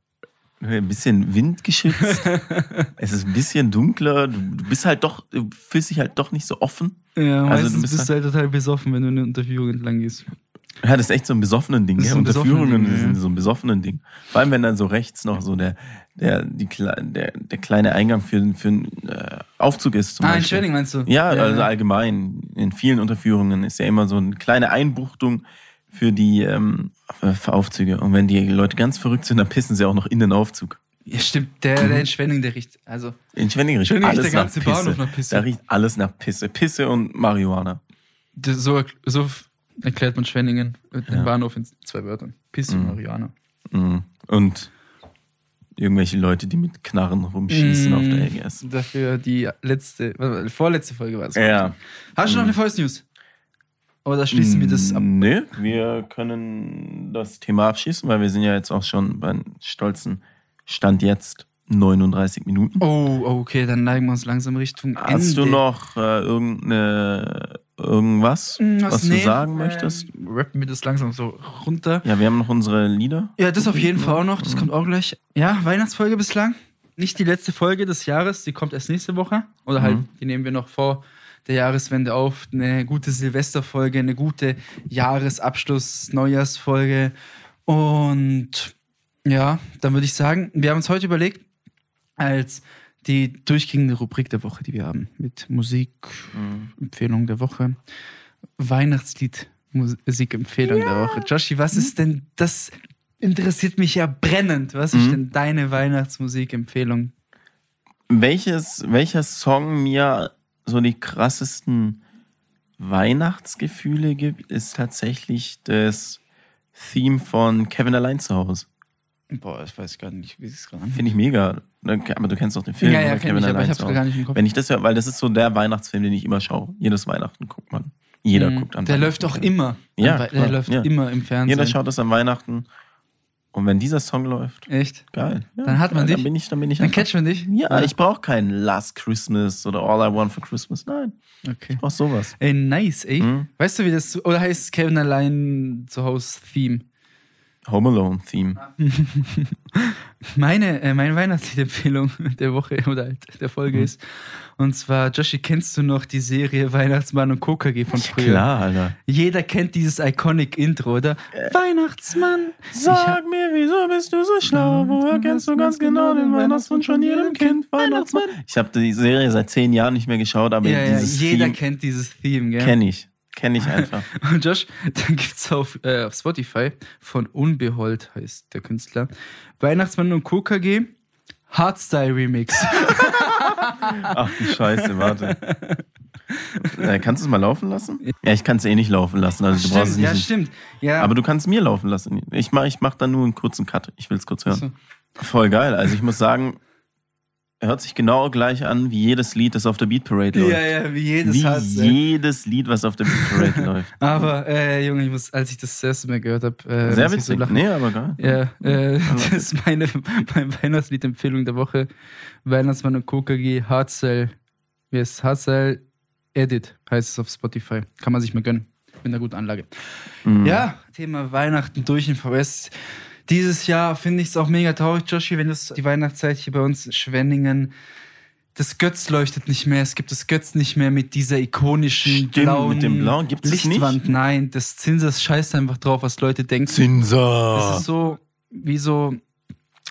ein bisschen windgeschützt. es ist ein bisschen dunkler. Du, bist halt doch, du fühlst dich halt doch nicht so offen. Ja, Also du bist bist du halt total besoffen, wenn du eine Unterführung entlang gehst. Ja, das ist echt so ein besoffenen Ding. Ja, so Unterführungen Ding, ja. sind so ein besoffenen Ding. Vor allem, wenn dann so rechts noch so der, der, die, der, der kleine Eingang für, für einen äh, Aufzug ist. Ah, in. Schwenning meinst du? Ja, also allgemein. In vielen Unterführungen ist ja immer so eine kleine Einbuchtung für die ähm, Aufzüge. Und wenn die Leute ganz verrückt sind, dann pissen sie auch noch in den Aufzug. Ja, stimmt. Der, der in Schwenning, der riecht. Also, In riecht Schwenning riecht alles der ganze nach Pisse. Bahnhof nach Pisse. Da riecht alles nach Pisse. Pisse und Marihuana. das, so, so erklärt man Schwenningen, den Ja. Bahnhof in zwei Wörtern. Pisse und. Mhm. Und irgendwelche Leute, die mit Knarren rumschießen auf der Mm, EGS. Dafür die letzte, vorletzte Folge war es. Ja. Hast du noch eine Voice News? Oder schließen wir das ab? Nö, wir können das Thema abschließen, weil wir sind ja jetzt auch schon beim stolzen Stand jetzt 39 Minuten. Oh, okay, dann neigen wir uns langsam Richtung Ende. Hast du noch äh, irgendeine irgendwas, Hm, was, du sagen möchtest? Ähm, rappen wir das langsam so runter. Ja, wir haben noch unsere Lieder. Ja, das auf jeden Fall auch noch. Das kommt auch gleich. Ja, Weihnachtsfolge bislang. Nicht die letzte Folge des Jahres, die kommt erst nächste Woche. Oder halt, Mhm. die nehmen wir noch vor der Jahreswende auf. Eine gute Silvesterfolge, eine gute Jahresabschluss, Neujahrsfolge. Und ja, dann würde ich sagen, wir haben uns heute überlegt, als die durchgehende Rubrik der Woche, die wir haben, mit Musik, Empfehlung der Woche, Weihnachtslied, Musikempfehlung der Woche. Joshi, was ist denn das? Interessiert mich ja brennend. Was ist Mhm. denn deine Weihnachtsmusikempfehlung? Welches, welcher Song mir so die krassesten Weihnachtsgefühle gibt, ist tatsächlich das Theme von Kevin allein zu Hause. Boah, ich weiß gar nicht, wie es gerade. Finde ich mega. Aber du kennst doch den Film. Ja, ja, kenn ich, aber ich hab's gar nicht im Kopf. Wenn ich das höre, weil das ist so der Weihnachtsfilm, den ich immer schaue. Jedes Weihnachten guckt man. Jeder Mhm. guckt an Der läuft auch immer. Ja, Der läuft ja. immer im Fernsehen. Jeder schaut das an Weihnachten. Und wenn dieser Song läuft, Echt? geil. Ja, Dann hat man geil, dich. Dann bin ich, dann bin ich Dann einfach- catcht man dich? Ja, ich brauche kein Last Christmas oder All I Want for Christmas. Nein, Okay. ich brauch sowas. Ey, nice, ey. Mhm. Weißt du, wie das, oder heißt Kevin allein zu Hause Theme? Home Alone Theme. Meine, äh, meine Weihnachtsliedempfehlung der Woche oder halt der Folge Mhm. ist. Und zwar, Joshi, kennst du noch die Serie Weihnachtsmann und KKG von früher? Klar, Alter. Jeder kennt dieses iconic Intro, oder? Weihnachtsmann. Ich hab- Sag mir, wieso bist du so schlau? Woher kennst du ganz genau den Weihnachtswunsch von jedem Kind? Weihnachtsmann. Ich habe die Serie seit zehn Jahren nicht mehr geschaut, aber ja, ja, dieses jeder Theme kennt dieses Theme, gell? kenne ich. Kenne ich einfach. Und Josh, dann gibt's auf, äh, auf Spotify von Unbehold, heißt der Künstler, Weihnachtsmann und KKG, Hardstyle Remix. Ach du Scheiße, warte. Äh, kannst du es mal laufen lassen? Ja, ich kann es eh nicht laufen lassen. Also du brauchst es stimmt, nicht. ja, stimmt. Ja, Aber du kannst mir laufen lassen. Ich mache ich mach dann nur einen kurzen Cut. Ich will es kurz hören. So. Voll geil. Also ich muss sagen, hört sich genau gleich an wie jedes Lied, das auf der Beat Parade läuft. ja, ja, wie jedes wie Hardstyle. jedes Lied, was auf der Beat Parade läuft. Aber, äh, Junge, ich muss, als ich das, erste Mal gehört habe, äh, Sehr so witzig. lachen. nee, aber geil. Ja, äh, das ist meine, meine Weihnachtslied-Empfehlung der Woche. Weihnachtsmann und KKG, Hardstyle, wie heißt? Hardstyle Edit heißt es auf Spotify. Kann man sich mal gönnen. Mit einer guten Anlage. Mhm. Ja, Thema Weihnachten durch in VS. Dieses Jahr finde ich es auch mega traurig, Joshi, wenn das die Weihnachtszeit hier bei uns in Schwenningen. Das Götz leuchtet nicht mehr. Es gibt das Götz nicht mehr mit dieser ikonischen Stimmt, blauen mit dem blauen. Gibt's das Lichtwand. Nein, das Zinsers scheißt einfach drauf, was Leute denken. Zinser. Es ist so wie so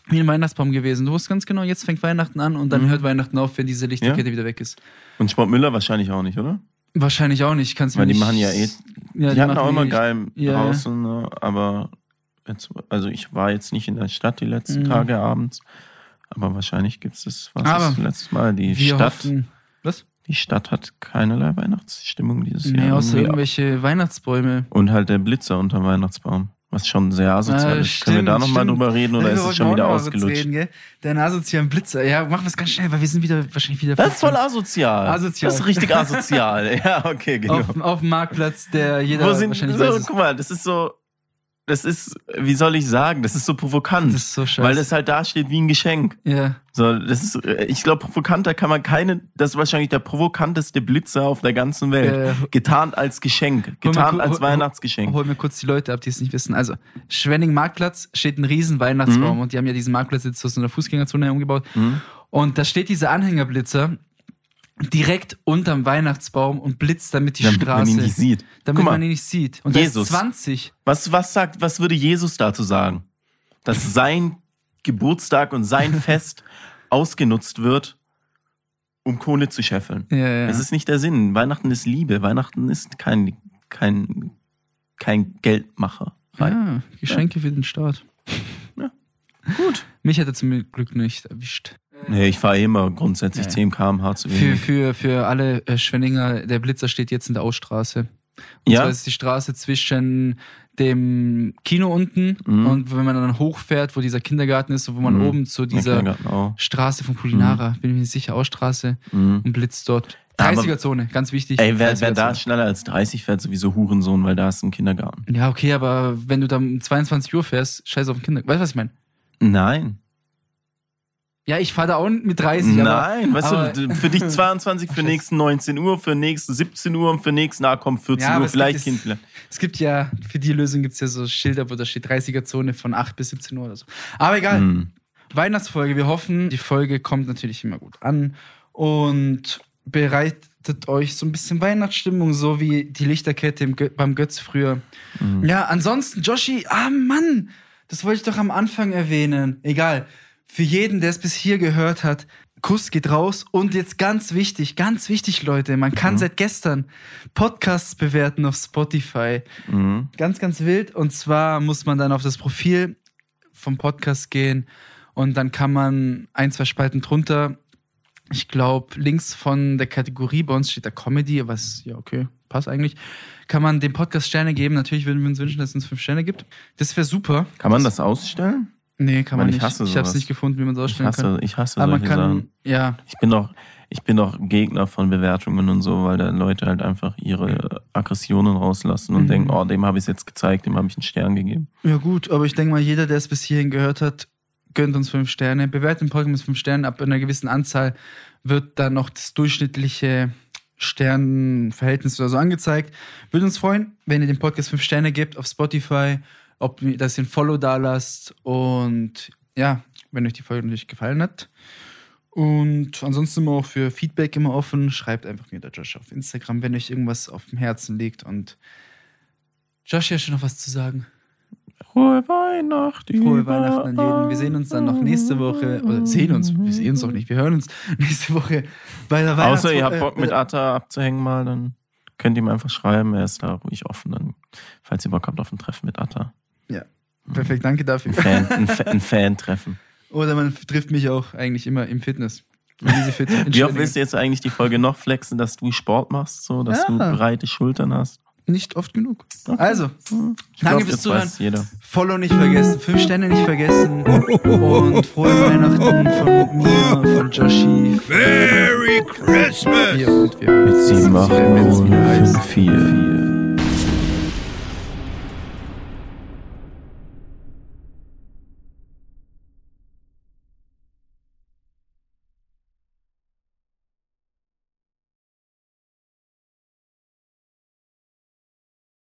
wie ein Weihnachtsbaum gewesen. Du wusstest ganz genau, jetzt fängt Weihnachten an und dann Mhm. hört Weihnachten auf, wenn diese Lichterkette wieder weg ist. Und Sportmüller wahrscheinlich auch nicht, oder? Wahrscheinlich auch nicht. Kannst Weil mir die nicht, machen ja eh. Ja, die hatten machen auch immer eh- geil Ja, ja. draußen, ne? aber jetzt, also ich war jetzt nicht in der Stadt die letzten Mhm. Tage abends. Aber wahrscheinlich gibt es das, was Aber das letztes Mal. Die Stadt, hoffen. Was? die Stadt hat keinerlei Weihnachtsstimmung dieses Nee, Jahr. außer irgendwie. irgendwelche Weihnachtsbäume. Und halt der Blitzer unterm Weihnachtsbaum. Was schon sehr asozial Ah, ist. Können wir da stimmt, nochmal stimmt. drüber reden oder Ja, ist es schon wieder ausgelutscht? Reden, gell? Der asozialen Blitzer. Ja, machen wir es ganz schnell, weil wir sind wieder wahrscheinlich wieder Das ist voll 15 asozial. Asozial. Das ist richtig asozial. ja, okay, genau. auf, auf dem Marktplatz, der jeder Wo sind, wahrscheinlich so, weiß. guck mal, das ist so, das ist, wie soll ich sagen, das ist so provokant. Das ist so scheiße. weil das halt da steht wie ein Geschenk. ja. So, das ist, äh, ich glaube, provokanter kann man keine, das ist wahrscheinlich der provokanteste Blitzer auf der ganzen Welt. Äh, getarnt als Geschenk, Hol getarnt als hol- Weihnachtsgeschenk. Hol mir kurz die Leute ab, die es nicht wissen. Also, Schwenning Marktplatz steht ein riesen Weihnachtsbaum Mhm. und die haben ja diesen Marktplatz jetzt zu so einer Fußgängerzone umgebaut. Mhm. Und da steht dieser Anhängerblitzer direkt unterm Weihnachtsbaum und blitzt damit die Damit Straße. man ihn nicht sieht. damit mal, man ihn nicht sieht. Und Jesus. da ist 20. was, was sagt, was würde Jesus dazu sagen? Dass sein Geburtstag und sein Fest ausgenutzt wird, um Kohle zu scheffeln. Ja, ja. Das ist nicht der Sinn. Weihnachten ist Liebe. Weihnachten ist kein, kein, kein Geldmacher. ja, Geschenke für den Staat. Ja. Gut. Mich hat er zum Glück nicht erwischt. Nee, ich fahre immer grundsätzlich Ja. 10 km/h zu Für, wenig. für, für alle äh, Schwenninger, der Blitzer steht jetzt in der Ausstraße. Und Ja? zwar ist die Straße zwischen dem Kino unten Mhm. und wenn man dann hochfährt, wo dieser Kindergarten ist, und wo man Mhm. oben zu dieser. Straße von Kulinara, bin ich mir sicher, Ausstraße Mhm. und blitzt dort. Aber- 30er-Zone, ganz wichtig. Ey, wer, wer 30er-Zone. da schneller als 30 fährt, sowieso Hurensohn, weil da ist ein Kindergarten. Ja, okay, aber wenn du dann um 22 Uhr fährst, scheiß auf den Kindergarten. Weißt du, was ich meine? Nein. Ja, ich fahre da auch mit 30, aber Nein, weißt aber- du, für dich 22, für nächsten 19 Uhr, für nächsten 17 Uhr und für nächsten, na komm, 14 Ja, aber Uhr, es vielleicht gibt Kind, es- vielleicht. es gibt ja, für die Lösung gibt es ja so Schilder, wo da steht 30er-Zone von 8 bis 17 Uhr oder so. Aber egal. Hm. Weihnachtsfolge. Wir hoffen, die Folge kommt natürlich immer gut an und bereitet euch so ein bisschen Weihnachtsstimmung, so wie die Lichterkette Gö beim Götz früher. Mhm. Ja, ansonsten, Joshi, ah Mann, das wollte ich doch am Anfang erwähnen. Egal. Für jeden, der es bis hier gehört hat, Kuss geht raus. Und jetzt ganz wichtig, ganz wichtig, Leute, man kann Mhm. seit gestern Podcasts bewerten auf Spotify. Mhm. Ganz, ganz wild. Und zwar muss man dann auf das Profil vom Podcast gehen und dann kann man ein, zwei Spalten drunter. Ich glaube, links von der Kategorie, bei uns steht da Comedy, was, ja, okay, passt eigentlich. Kann man dem Podcast Sterne geben. Natürlich würden wir uns wünschen, dass es uns fünf Sterne gibt. Das wäre super. Kann man das ausstellen? Nee, kann man ich nicht. hasse ich habe es nicht gefunden, wie man es Ich ausstellen kann. hasse, ich hasse Aber man kann, Sachen. ja, Ich bin doch, ich bin doch Gegner von Bewertungen und so, weil da Leute halt einfach ihre Aggressionen rauslassen und Mhm. denken, oh, dem habe ich es jetzt gezeigt, dem habe ich einen Stern gegeben. Ja, gut, aber ich denke mal, jeder, der es bis hierhin gehört hat, gönnt uns fünf Sterne. Bewertet den Podcast mit fünf Sternen. Ab einer gewissen Anzahl wird dann noch das durchschnittliche Sternenverhältnis oder so angezeigt. Würde uns freuen, wenn ihr dem Podcast fünf Sterne gebt auf Spotify, ob ihr- ihr ein Follow da lasst und ja, wenn euch die Folge natürlich gefallen hat. Und ansonsten sind wir auch für Feedback immer offen. Schreibt einfach mir der Josh auf Instagram, wenn euch irgendwas auf dem Herzen liegt. Und Josh, hast du noch was zu sagen? Frohe Weihnachten. Frohe Weihnachten an jeden. Wir sehen uns dann noch nächste Woche. Oder sehen uns, wir sehen uns doch nicht. Wir hören uns nächste Woche bei der Außer ihr habt Bock mit äh, Atta abzuhängen mal, dann könnt ihr ihm einfach schreiben. Er ist da ruhig offen, dann, falls ihr Bock habt auf ein Treffen mit Atta. Perfekt, danke dafür. Ein, Fan, ein, ein Fan-Treffen. Oder man trifft mich auch eigentlich immer im Fitness. Fit. in Wie oft willst du jetzt eigentlich die Folge noch flexen, dass du Sport machst, so dass Ja. du breite Schultern hast? Nicht oft genug. Also, Ich Danke glaub, fürs Zuhören. jeder. Follow nicht vergessen, fünf Sterne nicht vergessen. Und frohe Weihnachten von mir, von Joshi. Merry Christmas! Wir und wir. Mit 7, 8, Wenn es 0, wieder heißt. 5, 4.